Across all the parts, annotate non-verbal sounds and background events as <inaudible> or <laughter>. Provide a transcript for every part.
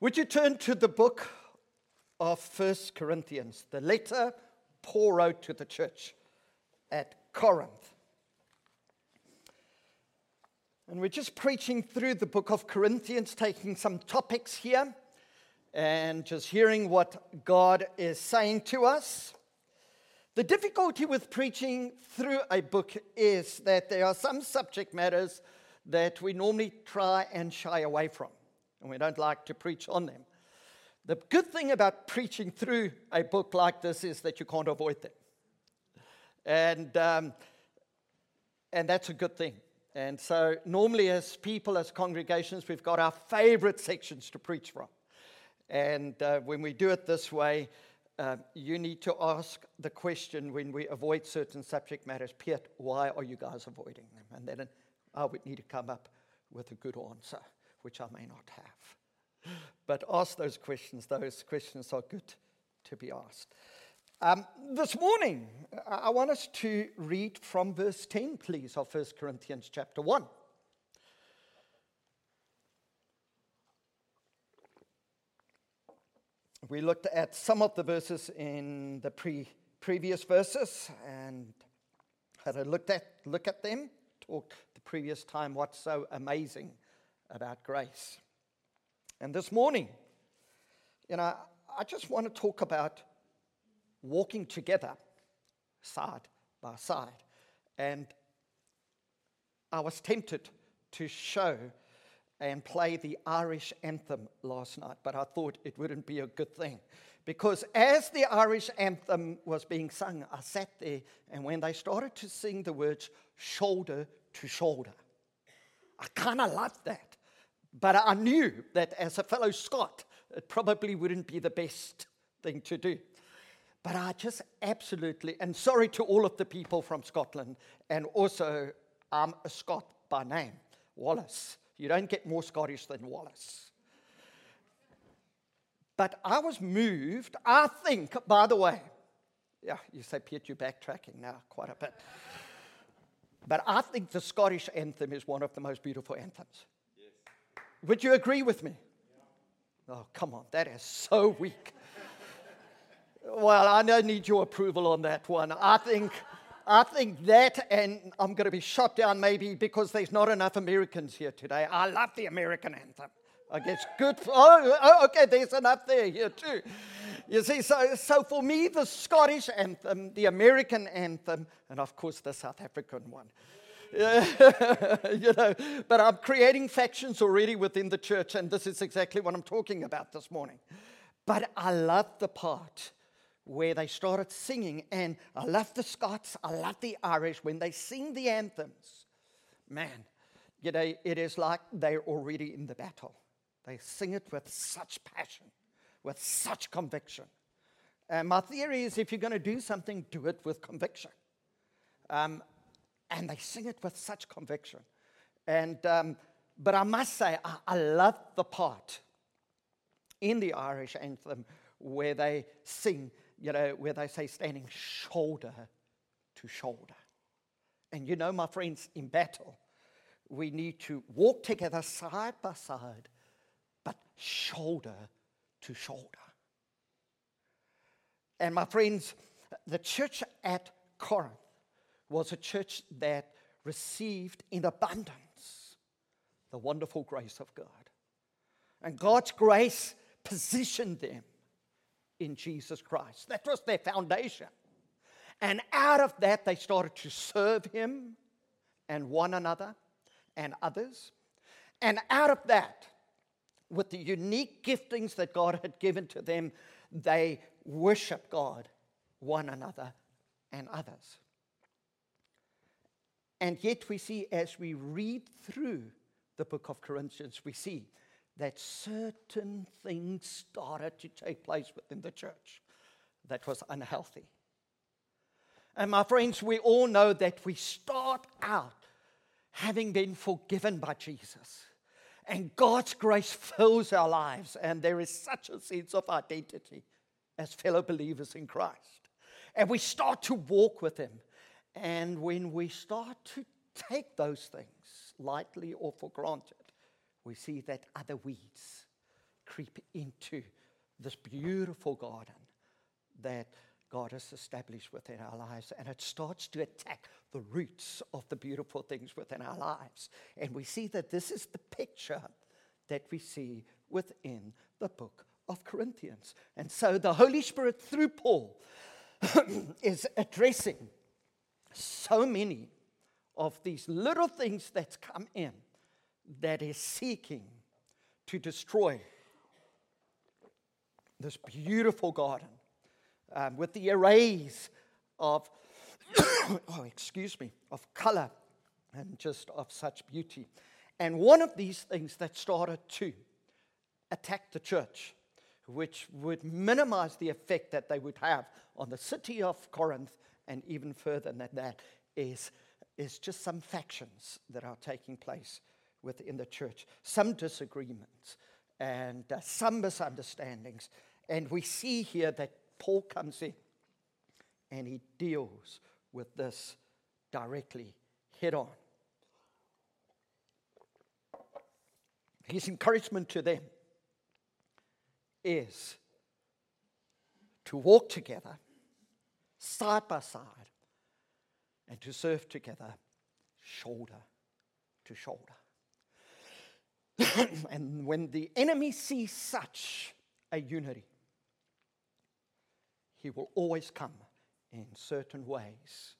Would you turn to the book of First Corinthians, the letter Paul wrote to the church at Corinth? And we're just preaching through the book of Corinthians, taking some topics here and just hearing what God is saying to us. The difficulty with preaching through a book is that there are some subject matters that we normally try and shy away from, and we don't like to preach on them. The good thing about preaching through a book like this is that you can't avoid them. And, um, and that's a good thing. And so, normally, as people, as congregations, we've got our favorite sections to preach from. And uh, when we do it this way, uh, you need to ask the question when we avoid certain subject matters, Peet, why are you guys avoiding them? And then I would need to come up with a good answer, which I may not have. But ask those questions. Those questions are good to be asked. Um, this morning, I want us to read from verse 10, please, of 1 Corinthians chapter 1. We looked at some of the verses in the pre- previous verses and had a look at, look at them, talked the previous time what's so amazing about grace. And this morning, you know, I just want to talk about walking together side by side. And I was tempted to show and play the Irish anthem last night, but I thought it wouldn't be a good thing. Because as the Irish anthem was being sung, I sat there, and when they started to sing the words shoulder to shoulder, I kind of loved that. But I knew that as a fellow Scot, it probably wouldn't be the best thing to do. But I just absolutely, and sorry to all of the people from Scotland, and also I'm a Scot by name, Wallace. You don't get more Scottish than Wallace. But I was moved, I think, by the way, yeah, you say, Peet, you're backtracking now quite a bit. But I think the Scottish anthem is one of the most beautiful anthems. Would you agree with me? Oh, come on, that is so weak. Well, I don't need your approval on that one. I think, I think that, and I'm going to be shot down maybe because there's not enough Americans here today. I love the American anthem. I guess good. Oh, oh, okay, there's enough there here too. You see, so, so for me, the Scottish anthem, the American anthem, and of course the South African one. <laughs> you know, but I'm creating factions already within the church, and this is exactly what I'm talking about this morning. But I love the part where they started singing. And I love the Scots, I love the Irish. When they sing the anthems, man, you know, it is like they're already in the battle. They sing it with such passion, with such conviction. And my theory is if you're going to do something, do it with conviction. Um, and they sing it with such conviction. And, um, but I must say, I, I love the part in the Irish anthem where they sing you know, where they say standing shoulder to shoulder. And you know, my friends, in battle, we need to walk together side by side, but shoulder to shoulder. And my friends, the church at Corinth was a church that received in abundance the wonderful grace of God. And God's grace positioned them in Jesus Christ. That was their foundation. And out of that, they started to serve Him and one another and others. And out of that, with the unique giftings that God had given to them, they worship God, one another, and others. And yet, we see as we read through the book of Corinthians, we see that certain things started to take place within the church that was unhealthy. And my friends, we all know that we start out having been forgiven by Jesus. And God's grace fills our lives, and there is such a sense of identity as fellow believers in Christ. And we start to walk with Him. And when we start to take those things lightly or for granted, we see that other weeds creep into this beautiful garden that God has established within our lives. And it starts to attack the roots of the beautiful things within our lives. And we see that this is the picture that we see within the book of Corinthians. And so the Holy Spirit, through Paul, <coughs> is addressing so many of these little things that's come in that is seeking to destroy this beautiful garden um, with the arrays of, <coughs> oh, excuse me, of color and just of such beauty. And one of these things that started to attack the church, which would minimize the effect that they would have on the city of Corinth and even further than that, is, is just some factions that are taking place within the church, some disagreements and uh, some misunderstandings. And we see here that Paul comes in and he deals with this directly, head on. His encouragement to them is to walk together, side by side, and to serve together, shoulder to shoulder. <coughs> and when the enemy sees such a unity, he will always come in certain ways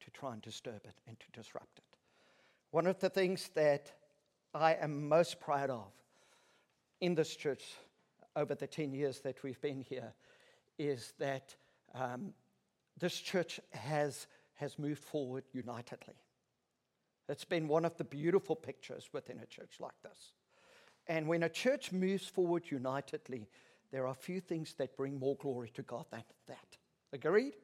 to try and disturb it and to disrupt it. One of the things that I am most proud of in this church over the 10 years that we've been here is that um, this church has, has moved forward unitedly. It's been one of the beautiful pictures within a church like this. And when a church moves forward unitedly, there are few things that bring more glory to God than that. Agreed?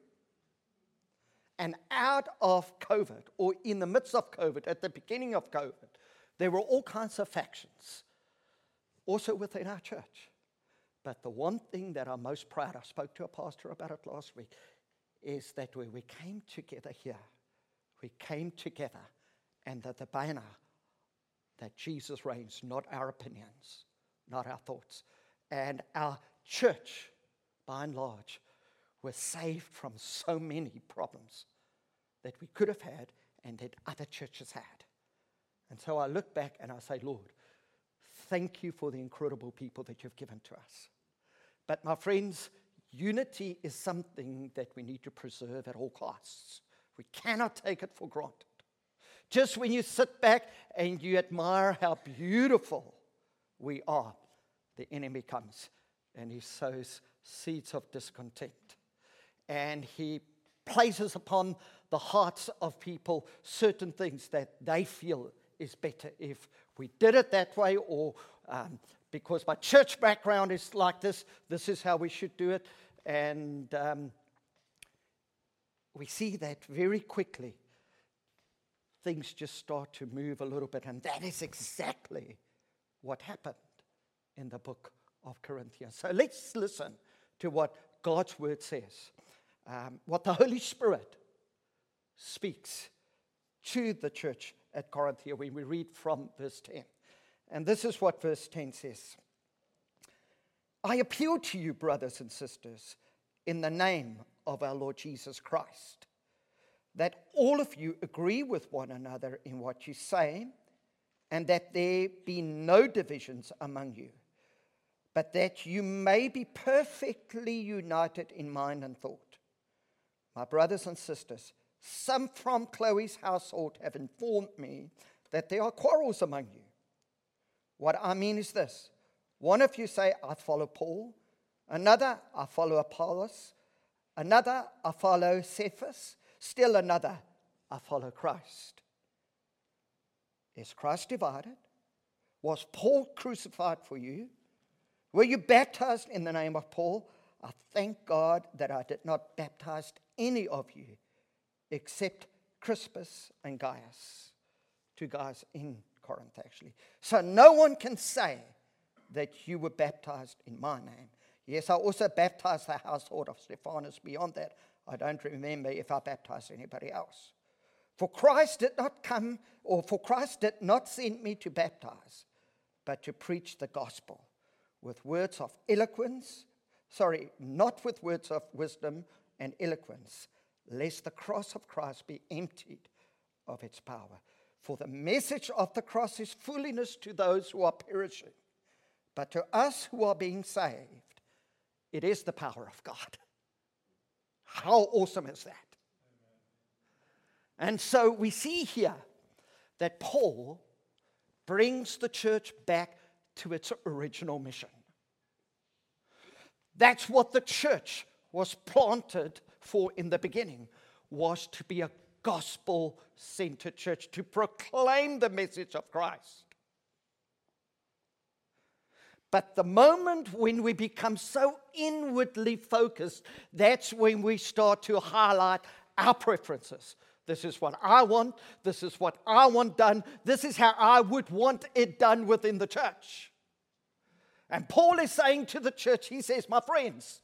And out of COVID, or in the midst of COVID, at the beginning of COVID, there were all kinds of factions, also within our church. But the one thing that I'm most proud, I spoke to a pastor about it last week, is that when we came together here, we came together, and that the banner that Jesus reigns, not our opinions, not our thoughts, and our church, by and large, was saved from so many problems that we could have had and that other churches had. And so I look back and I say, Lord, thank you for the incredible people that you've given to us. But my friends, unity is something that we need to preserve at all costs. We cannot take it for granted. Just when you sit back and you admire how beautiful we are, the enemy comes and he sows seeds of discontent. And he places upon the hearts of people certain things that they feel is better if we did it that way, or um, because my church background is like this, this is how we should do it. And um, we see that very quickly. Things just start to move a little bit, and that is exactly what happened in the book of Corinthians. So let's listen to what God's word says, um, what the Holy Spirit speaks to the church at Corinth here when we read from verse 10. And this is what verse 10 says I appeal to you, brothers and sisters, in the name of our Lord Jesus Christ, that all of you agree with one another in what you say, and that there be no divisions among you but that you may be perfectly united in mind and thought. My brothers and sisters, some from Chloe's household have informed me that there are quarrels among you. What I mean is this one of you say, I follow Paul, another, I follow Apollos, another, I follow Cephas, still another, I follow Christ. Is Christ divided? Was Paul crucified for you? Were you baptized in the name of Paul? I thank God that I did not baptize any of you except Crispus and Gaius, two guys in Corinth, actually. So no one can say that you were baptized in my name. Yes, I also baptized the household of Stephanas. Beyond that, I don't remember if I baptized anybody else. For Christ did not come, or for Christ did not send me to baptize, but to preach the gospel with words of eloquence, sorry, not with words of wisdom and eloquence, lest the cross of Christ be emptied of its power. For the message of the cross is foolishness to those who are perishing, but to us who are being saved, it is the power of God. How awesome is that? And so we see here that Paul brings the church back to its original mission. That's what the church was planted for in the beginning was to be a gospel centered church to proclaim the message of Christ. But the moment when we become so inwardly focused, that's when we start to highlight our preferences. This is what I want. This is what I want done. This is how I would want it done within the church. And Paul is saying to the church, he says, My friends,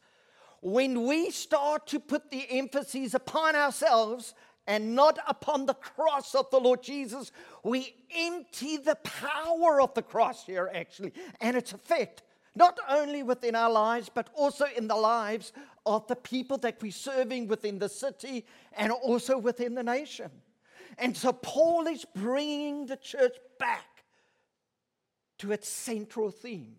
when we start to put the emphasis upon ourselves and not upon the cross of the Lord Jesus, we empty the power of the cross here, actually, and its effect, not only within our lives, but also in the lives of the people that we're serving within the city and also within the nation. And so Paul is bringing the church back to its central theme,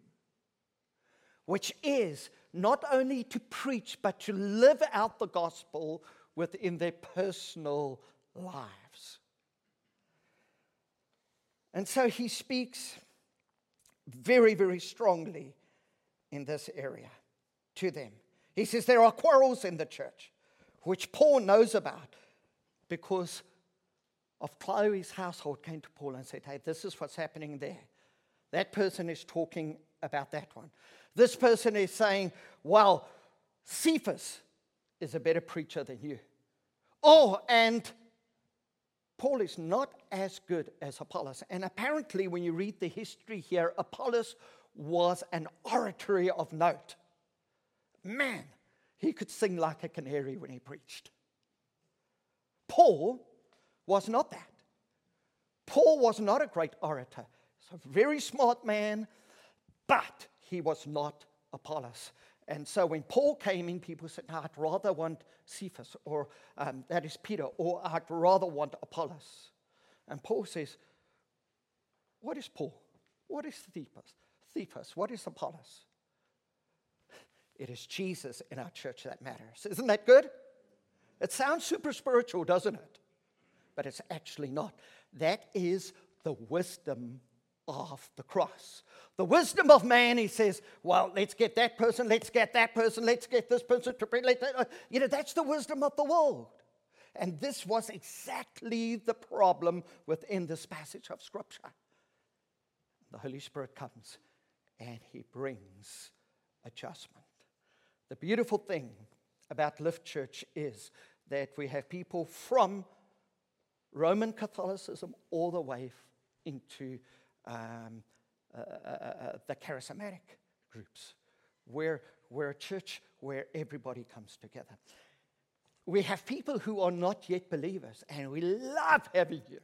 which is not only to preach, but to live out the gospel within their personal lives. And so he speaks very, very strongly in this area to them. He says there are quarrels in the church, which Paul knows about because of Chloe's household came to Paul and said, Hey, this is what's happening there. That person is talking about that one. This person is saying, Well, Cephas is a better preacher than you. Oh, and Paul is not as good as Apollos. And apparently, when you read the history here, Apollos was an oratory of note. Man, he could sing like a canary when he preached. Paul was not that. Paul was not a great orator. He's a very smart man, but he was not Apollos. And so when Paul came in, people said, no, I'd rather want Cephas, or um, that is Peter, or I'd rather want Apollos. And Paul says, What is Paul? What is Cephas? Cephas, what is Apollos? It is Jesus in our church that matters. Isn't that good? It sounds super spiritual, doesn't it? But it's actually not. That is the wisdom of the cross. The wisdom of man, he says, well, let's get that person, let's get that person, let's get this person to pray. That. Uh, you know, that's the wisdom of the world. And this was exactly the problem within this passage of Scripture. The Holy Spirit comes and he brings adjustment. The beautiful thing about Lift Church is that we have people from Roman Catholicism all the way into um, uh, uh, uh, the charismatic groups, where we're a church where everybody comes together. We have people who are not yet believers, and we love having you.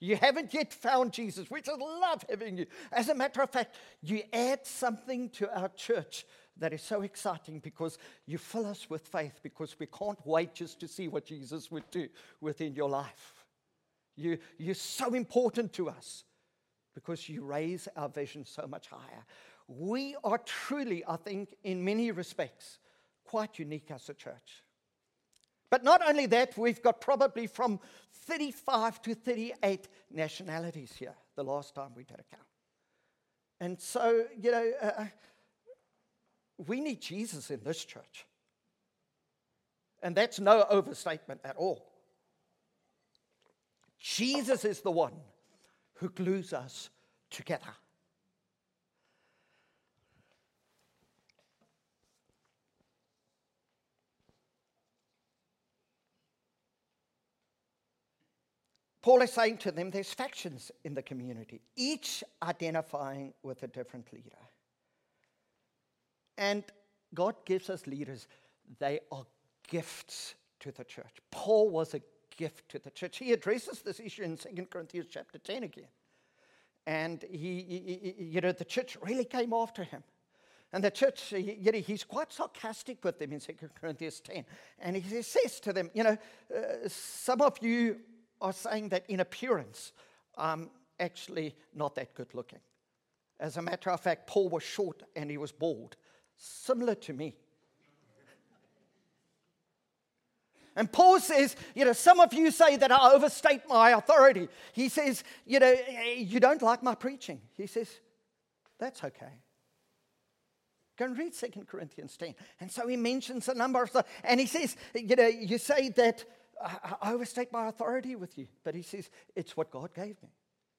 You haven't yet found Jesus. We just love having you. As a matter of fact, you add something to our church that is so exciting because you fill us with faith because we can't wait just to see what Jesus would do within your life. You, you're so important to us because you raise our vision so much higher. We are truly, I think, in many respects, quite unique as a church. But not only that, we've got probably from 35 to 38 nationalities here the last time we did a count. And so, you know, uh, uh we need Jesus in this church. And that's no overstatement at all. Jesus is the one who glues us together. Paul is saying to them there's factions in the community, each identifying with a different leader. And God gives us leaders, they are gifts to the church. Paul was a gift to the church. He addresses this issue in 2 Corinthians chapter 10 again. And he, he, you know, the church really came after him. And the church, you know, he's quite sarcastic with them in 2 Corinthians 10. And he says to them, you know, uh, some of you are saying that in appearance, I'm actually not that good looking. As a matter of fact, Paul was short and he was bald, similar to me. And Paul says, you know, some of you say that I overstate my authority. He says, you know, you don't like my preaching. He says, that's okay. Go and read 2 Corinthians 10. And so he mentions a number of stuff. And he says, you know, you say that I overstate my authority with you. But he says, it's what God gave me.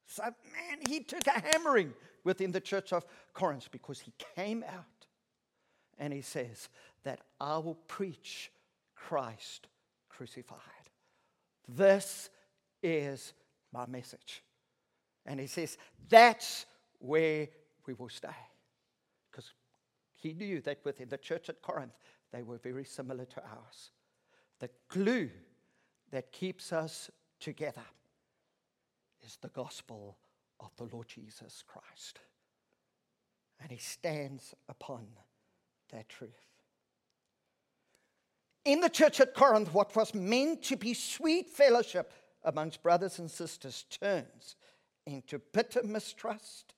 So, man, he took a hammering within the church of Corinth because he came out and he says that I will preach Christ crucified. This is my message. And he says, that's where we will stay. Because he knew that within the church at Corinth, they were very similar to ours. The glue that keeps us together is the gospel of the Lord Jesus Christ. And he stands upon that truth in the church at Corinth, what was meant to be sweet fellowship amongst brothers and sisters turns into bitter mistrust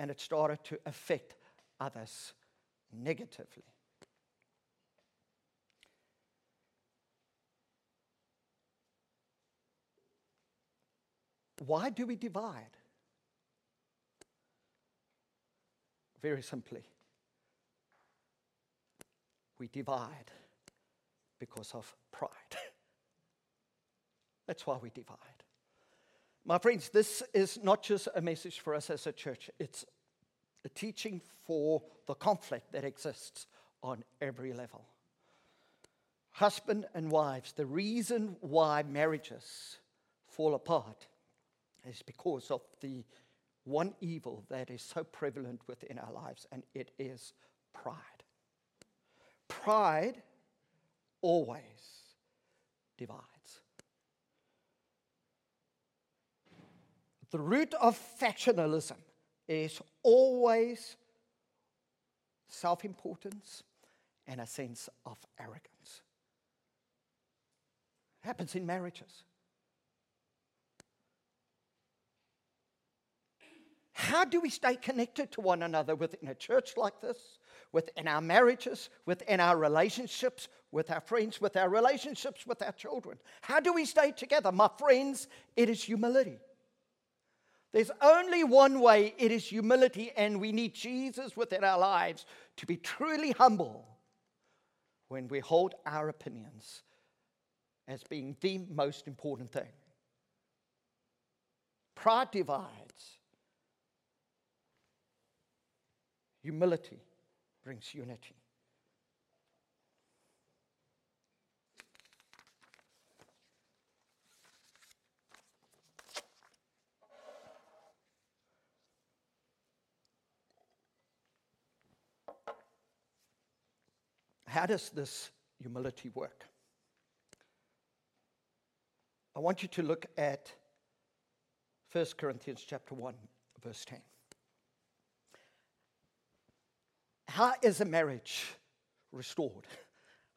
and it started to affect others negatively. Why do we divide? Very simply, we divide because of pride. <laughs> That's why we divide. My friends, this is not just a message for us as a church, it's a teaching for the conflict that exists on every level. Husband and wives, the reason why marriages fall apart is because of the one evil that is so prevalent within our lives, and it is pride. Pride always divides. The root of factionalism is always self importance and a sense of arrogance. It happens in marriages. How do we stay connected to one another within a church like this, within our marriages, within our relationships, with our friends, with our relationships with our children. How do we stay together? My friends, it is humility. There's only one way it is humility, and we need Jesus within our lives to be truly humble when we hold our opinions as being the most important thing. Pride divides, humility brings unity. How does this humility work? I want you to look at 1 Corinthians chapter 1 verse 10. How is a marriage restored?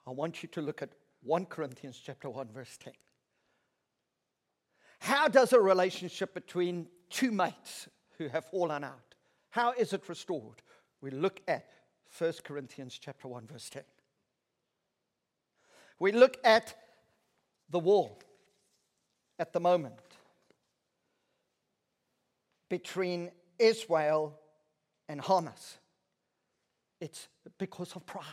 I want you to look at 1 Corinthians chapter 1 verse 10. How does a relationship between two mates who have fallen out, how is it restored? We look at 1 Corinthians chapter 1 verse 10. We look at the war at the moment between Israel and Hamas. It's because of pride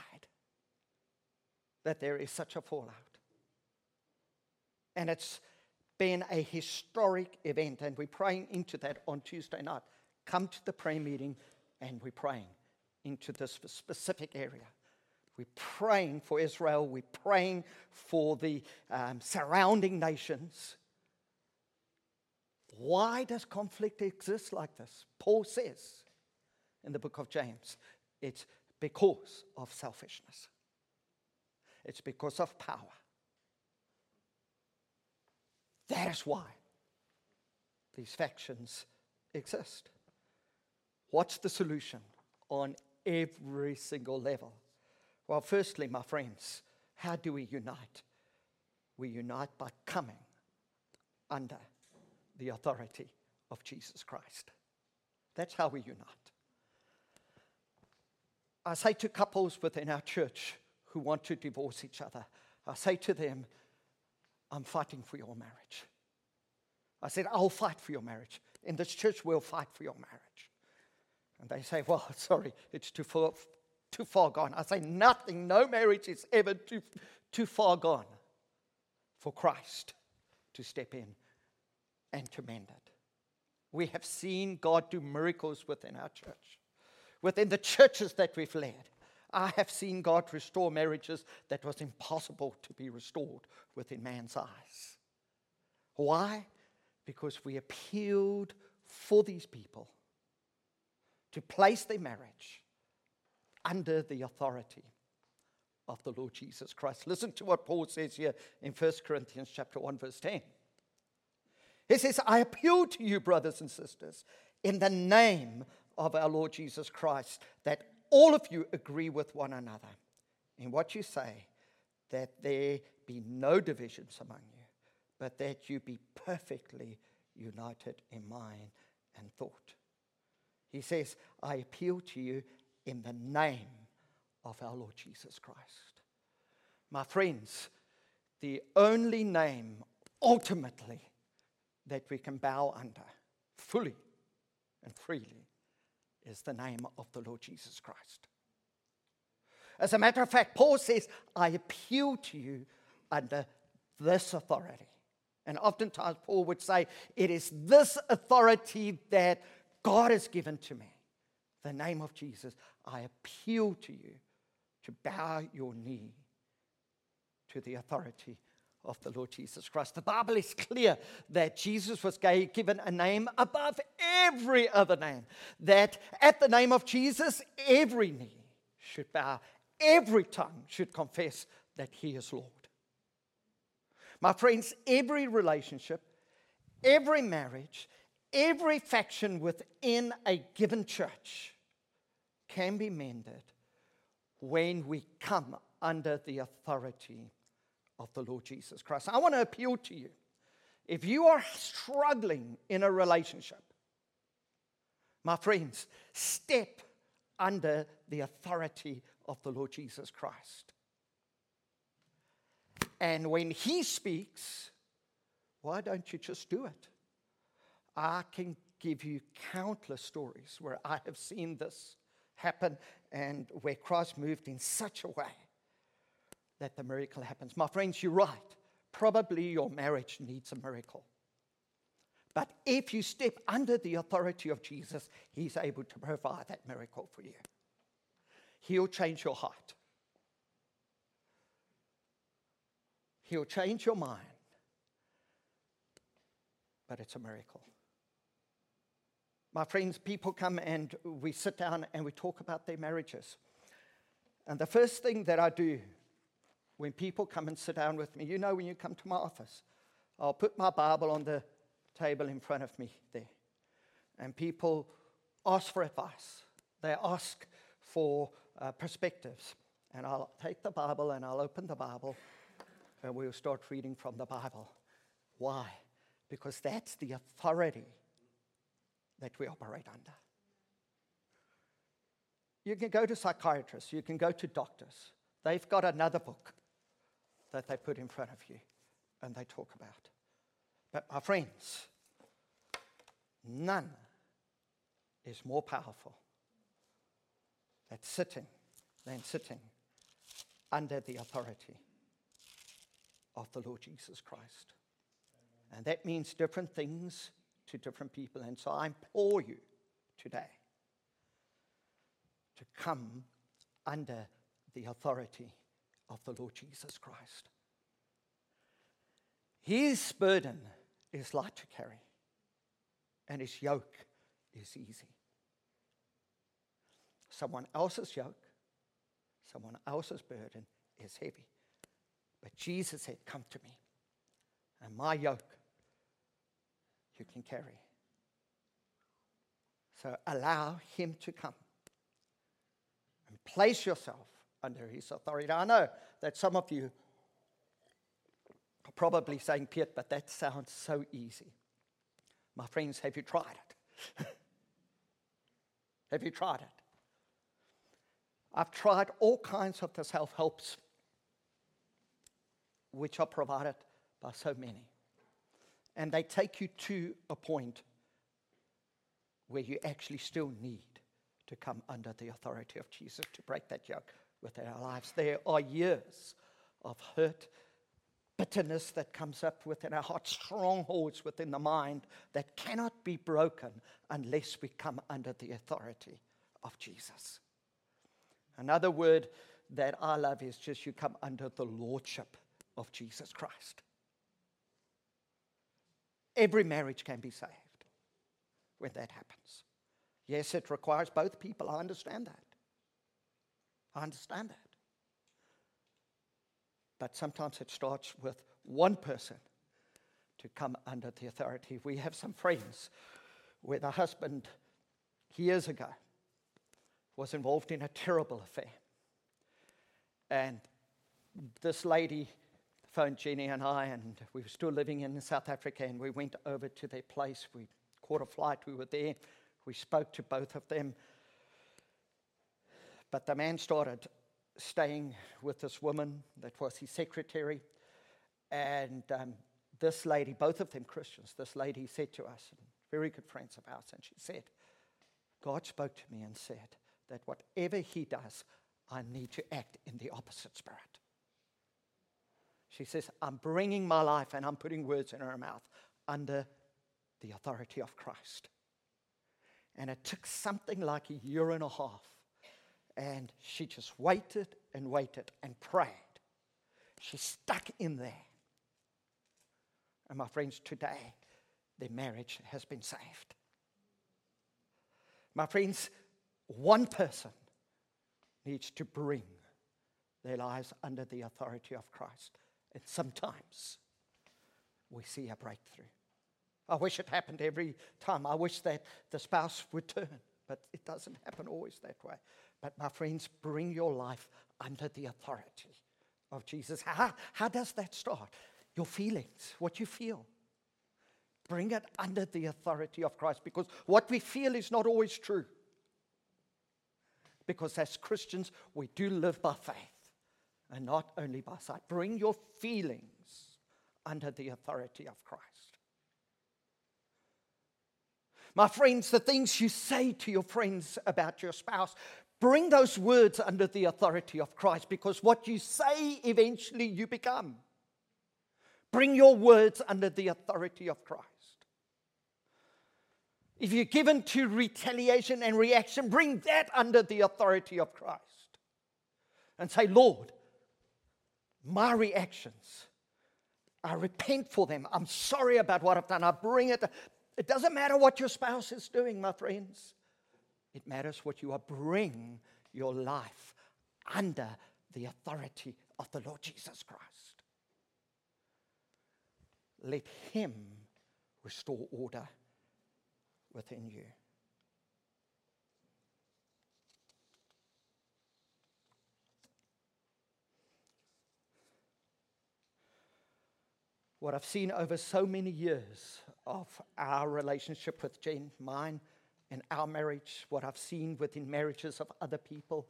that there is such a fallout. And it's been a historic event, and we're praying into that on Tuesday night. Come to the prayer meeting, and we're praying into this specific area. We're praying for Israel. We're praying for the um, surrounding nations. Why does conflict exist like this? Paul says in the book of James it's because of selfishness, it's because of power. That is why these factions exist. What's the solution on every single level. Well, firstly, my friends, how do we unite? We unite by coming under the authority of Jesus Christ. That's how we unite. I say to couples within our church who want to divorce each other, I say to them, I'm fighting for your marriage. I said, I'll fight for your marriage. In this church, we'll fight for your marriage. And they say, Well, <laughs> sorry, it's too far, too far gone. I say, Nothing, no marriage is ever too, too far gone for Christ to step in and to mend it. We have seen God do miracles within our church, within the churches that we've led. I have seen God restore marriages that was impossible to be restored within man's eyes. Why? Because we appealed for these people to place their marriage under the authority of the Lord Jesus Christ. Listen to what Paul says here in 1 Corinthians chapter 1 verse 10. He says, "I appeal to you brothers and sisters in the name of our Lord Jesus Christ that all of you agree with one another in what you say that there be no divisions among you, but that you be perfectly united in mind and thought." He says, "I appeal to you in the name of our Lord Jesus Christ. My friends, the only name ultimately that we can bow under fully and freely is the name of the Lord Jesus Christ. As a matter of fact, Paul says, I appeal to you under this authority. And oftentimes, Paul would say, It is this authority that God has given to me. The name of Jesus. I appeal to you to bow your knee to the authority of the Lord Jesus Christ. The Bible is clear that Jesus was given a name above every other name, that at the name of Jesus, every knee should bow, every tongue should confess that He is Lord. My friends, every relationship, every marriage, every faction within a given church can be mended when we come under the authority of the Lord Jesus Christ. I want to appeal to you. If you are struggling in a relationship, my friends, step under the authority of the Lord Jesus Christ. And when He speaks, why don't you just do it? I can give you countless stories where I have seen this happen and where Christ moved in such a way that the miracle happens. My friends, you're right. Probably your marriage needs a miracle. But if you step under the authority of Jesus, He's able to provide that miracle for you. He'll change your heart, He'll change your mind. But it's a miracle. My friends, people come and we sit down and we talk about their marriages. And the first thing that I do when people come and sit down with me, you know, when you come to my office, I'll put my Bible on the table in front of me there. And people ask for advice, they ask for uh, perspectives. And I'll take the Bible and I'll open the Bible and we'll start reading from the Bible. Why? Because that's the authority that we operate under. You can go to psychiatrists, you can go to doctors. They've got another book that they put in front of you and they talk about. But, my friends, none is more powerful than sitting, than sitting under the authority of the Lord Jesus Christ. And that means different things to different people. And so I implore you today to come under the authority of the Lord Jesus Christ. His burden is light to carry, and his yoke is easy. Someone else's yoke, someone else's burden is heavy. But Jesus said, Come to me, and my yoke you can carry. So allow Him to come and Place yourself under his authority. I know that some of you are probably saying, Peet, but that sounds so easy. My friends, have you tried it? <laughs> have you tried it? I've tried all kinds of the self helps which are provided by so many. And they take you to a point where you actually still need to come under the authority of Jesus to break that yoke within our lives. There are years of hurt, bitterness that comes up within our hearts, strongholds within the mind that cannot be broken unless we come under the authority of Jesus. Another word that I love is just you come under the lordship of Jesus Christ. Every marriage can be saved when that happens. Yes, it requires both people. I understand that. I understand that. But sometimes it starts with one person to come under the authority. We have some friends where the husband years ago was involved in a terrible affair. And this lady phoned Jenny and I, and we were still living in South Africa, and we went over to their place. We caught a flight, we were there. We spoke to both of them. But the man started staying with this woman that was his secretary. And um, this lady, both of them Christians, this lady said to us, very good friends of ours, and she said, God spoke to me and said that whatever he does, I need to act in the opposite spirit. She says, I'm bringing my life and I'm putting words in her mouth under the authority of Christ. And it took something like a year and a half. And she just waited and waited and prayed. She stuck in there. And my friends, today, their marriage has been saved. My friends, one person needs to bring their lives under the authority of Christ. And sometimes we see a breakthrough. I wish it happened every time. I wish that the spouse would turn, but it doesn't happen always that way. But my friends, bring your life under the authority of Jesus. How, how does that start? Your feelings, what you feel. Bring it under the authority of Christ because what we feel is not always true. Because as Christians, we do live by faith and not only by sight. Bring your feelings under the authority of Christ. My friends, the things you say to your friends about your spouse, bring those words under the authority of Christ because what you say, eventually you become. Bring your words under the authority of Christ. If you're given to retaliation and reaction, bring that under the authority of Christ. And say, Lord, my reactions. I repent for them. I'm sorry about what I've done. I bring it. It doesn't matter what your spouse is doing, my friends. It matters what you are bring your life under the authority of the Lord Jesus Christ. Let Him restore order within you. What I've seen over so many years of our relationship with Jen, mine, and our marriage, what I've seen within marriages of other people,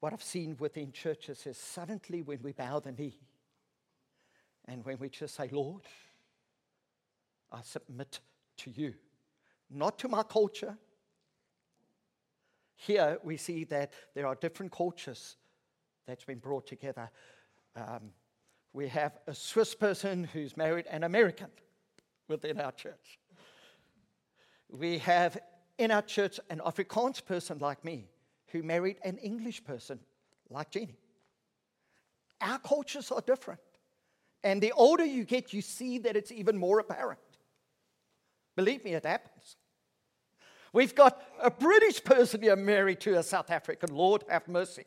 what I've seen within churches is suddenly when we bow the knee and when we just say, Lord, I submit to you, not to my culture. Here we see that there are different cultures that's been brought together. Um, we have a Swiss person who's married an American within our church. We have in our church an Afrikaans person like me who married an English person like Jenny. Our cultures are different. And the older you get, you see that it's even more apparent. Believe me, it happens. We've got a British person here married to a South African. Lord have mercy.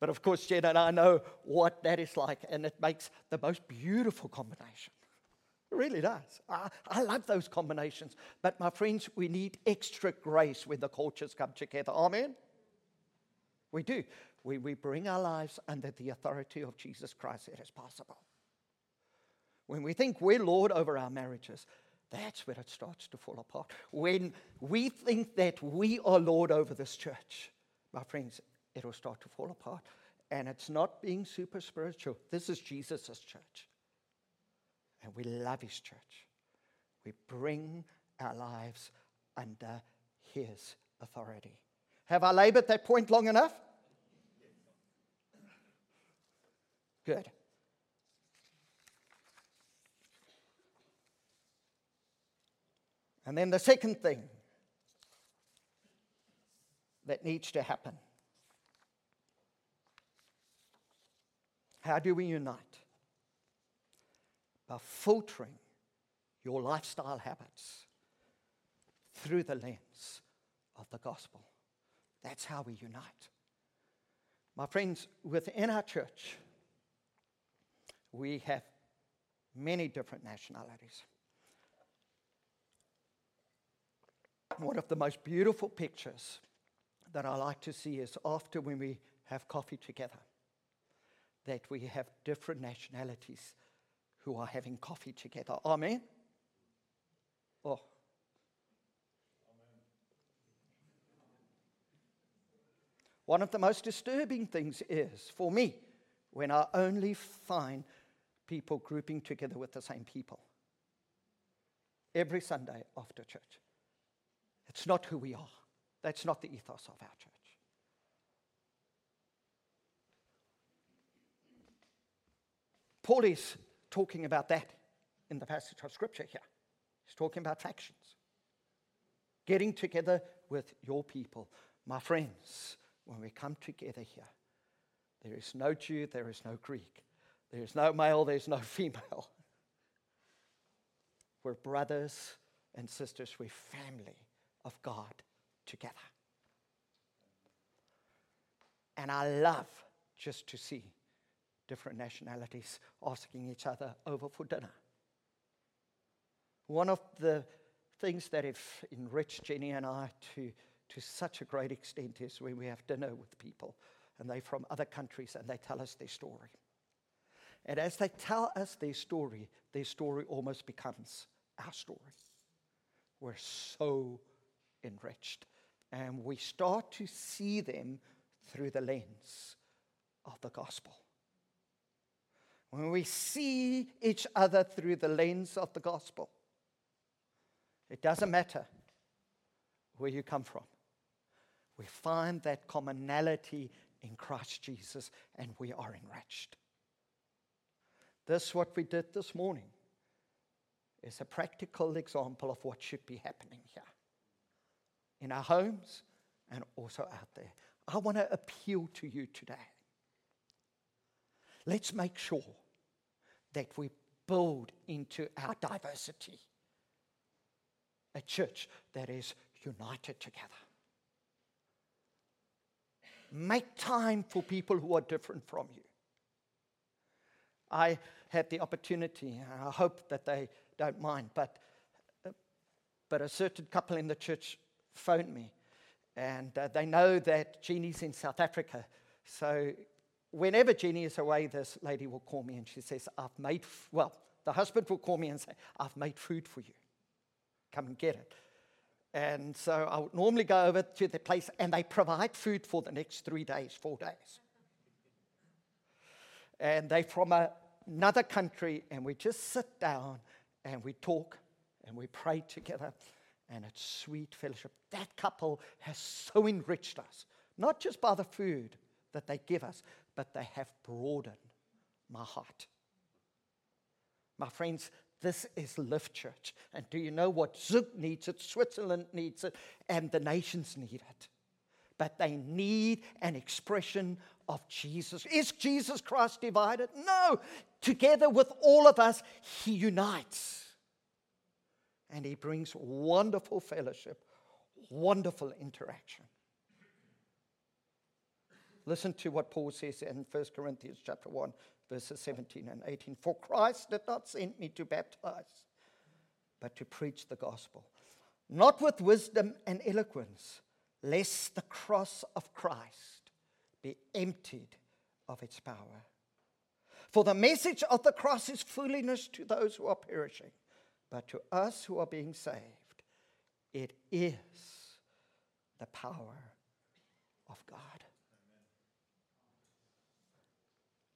But of course, Jen and I know what that is like, and it makes the most beautiful combination. It really does. I, I love those combinations. But my friends, we need extra grace when the cultures come together. Amen? We do. We, we bring our lives under the authority of Jesus Christ. It is possible. When we think we're Lord over our marriages, that's where it starts to fall apart. When we think that we are Lord over this church, my friends, it'll start to fall apart. And it's not being super spiritual. This is Jesus' church. And we love his church. We bring our lives under his authority. Have I labored that point long enough? Good. And then the second thing that needs to happen how do we unite? By filtering your lifestyle habits through the lens of the gospel. That's how we unite. My friends, within our church, we have many different nationalities. One of the most beautiful pictures that I like to see is after when we have coffee together, that we have different nationalities who are having coffee together. Amen? Oh. One of the most disturbing things is, for me, when I only find people grouping together with the same people every Sunday after church. It's not who we are. That's not the ethos of our church. Paul is talking about that in the passage of scripture here. He's talking about factions. Getting together with your people. My friends, when we come together here, there is no Jew, there is no Greek. There is no male, there's no <laughs> female. We're brothers and sisters, we're family of God together. And I love just to see different nationalities asking each other over for dinner. One of the things that have enriched Jenny and I to, to such a great extent is when we have dinner with people and they're from other countries and they tell us their story. And as they tell us their story, their story almost becomes our story. We're so enriched. And we start to see them through the lens of the gospel. When we see each other through the lens of the gospel, it doesn't matter where you come from. We find that commonality in Christ Jesus and we are enriched. This is what we did this morning. Is a practical example of what should be happening here in our homes and also out there. I want to appeal to you today. Let's make sure that we build into our diversity a church that is united together. Make time for people who are different from you. I had the opportunity, and I hope that they don't mind, but, but a certain couple in the church phoned me. And uh, they know that Jeannie's in South Africa. So whenever Jenny is away, this lady will call me and she says, I've made, f-. well, the husband will call me and say, I've made food for you. Come and get it. And so I would normally go over to the place and they provide food for the next three days, four days. And they're from a, another country and we just sit down and we talk and we pray together and it's sweet fellowship. That couple has so enriched us, not just by the food that they give us, but they have broadened my heart. My friends, this is Lift Church. And do you know what? Zug needs it, Switzerland needs it, and the nations need it. But they need an expression of Jesus. Is Jesus Christ divided? No. Together with all of us, He unites and he brings wonderful fellowship, wonderful interaction. Listen to what Paul says in 1 Corinthians chapter 1, verses 17 and 18. For Christ did not send me to baptize, but to preach the gospel, not with wisdom and eloquence, lest the cross of Christ be emptied of its power. For the message of the cross is foolishness to those who are perishing, but to us who are being saved, it is the power of God.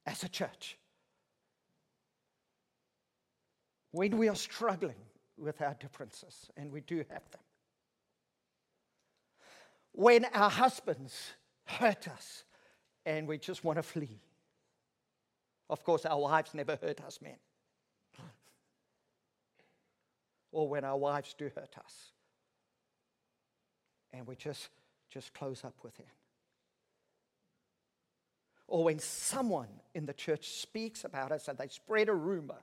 As a church, when we are struggling with our differences, and we do have them, when our husbands hurt us and we just want to flee. Of course, our wives never hurt us, men. or when our wives do hurt us and we just, just close up with him. Or when someone in the church speaks about us and they spread a rumor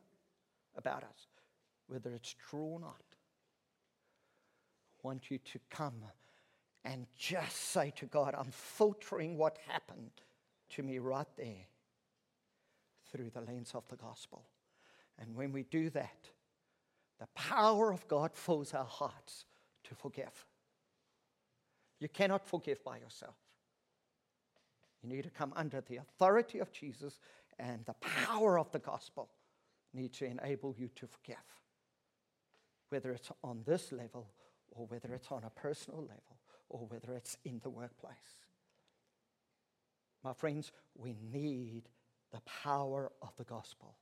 about us, whether it's true or not, I want you to come and just say to God, I'm filtering what happened to me right there through the lens of the gospel. And when we do that, the power of God fills our hearts to forgive. You cannot forgive by yourself. You need to come under the authority of Jesus, and the power of the gospel need to enable you to forgive, whether it's on this level or whether it's on a personal level or whether it's in the workplace. My friends, we need the power of the gospel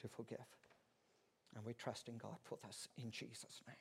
to forgive. And we trust in God for this in Jesus' name.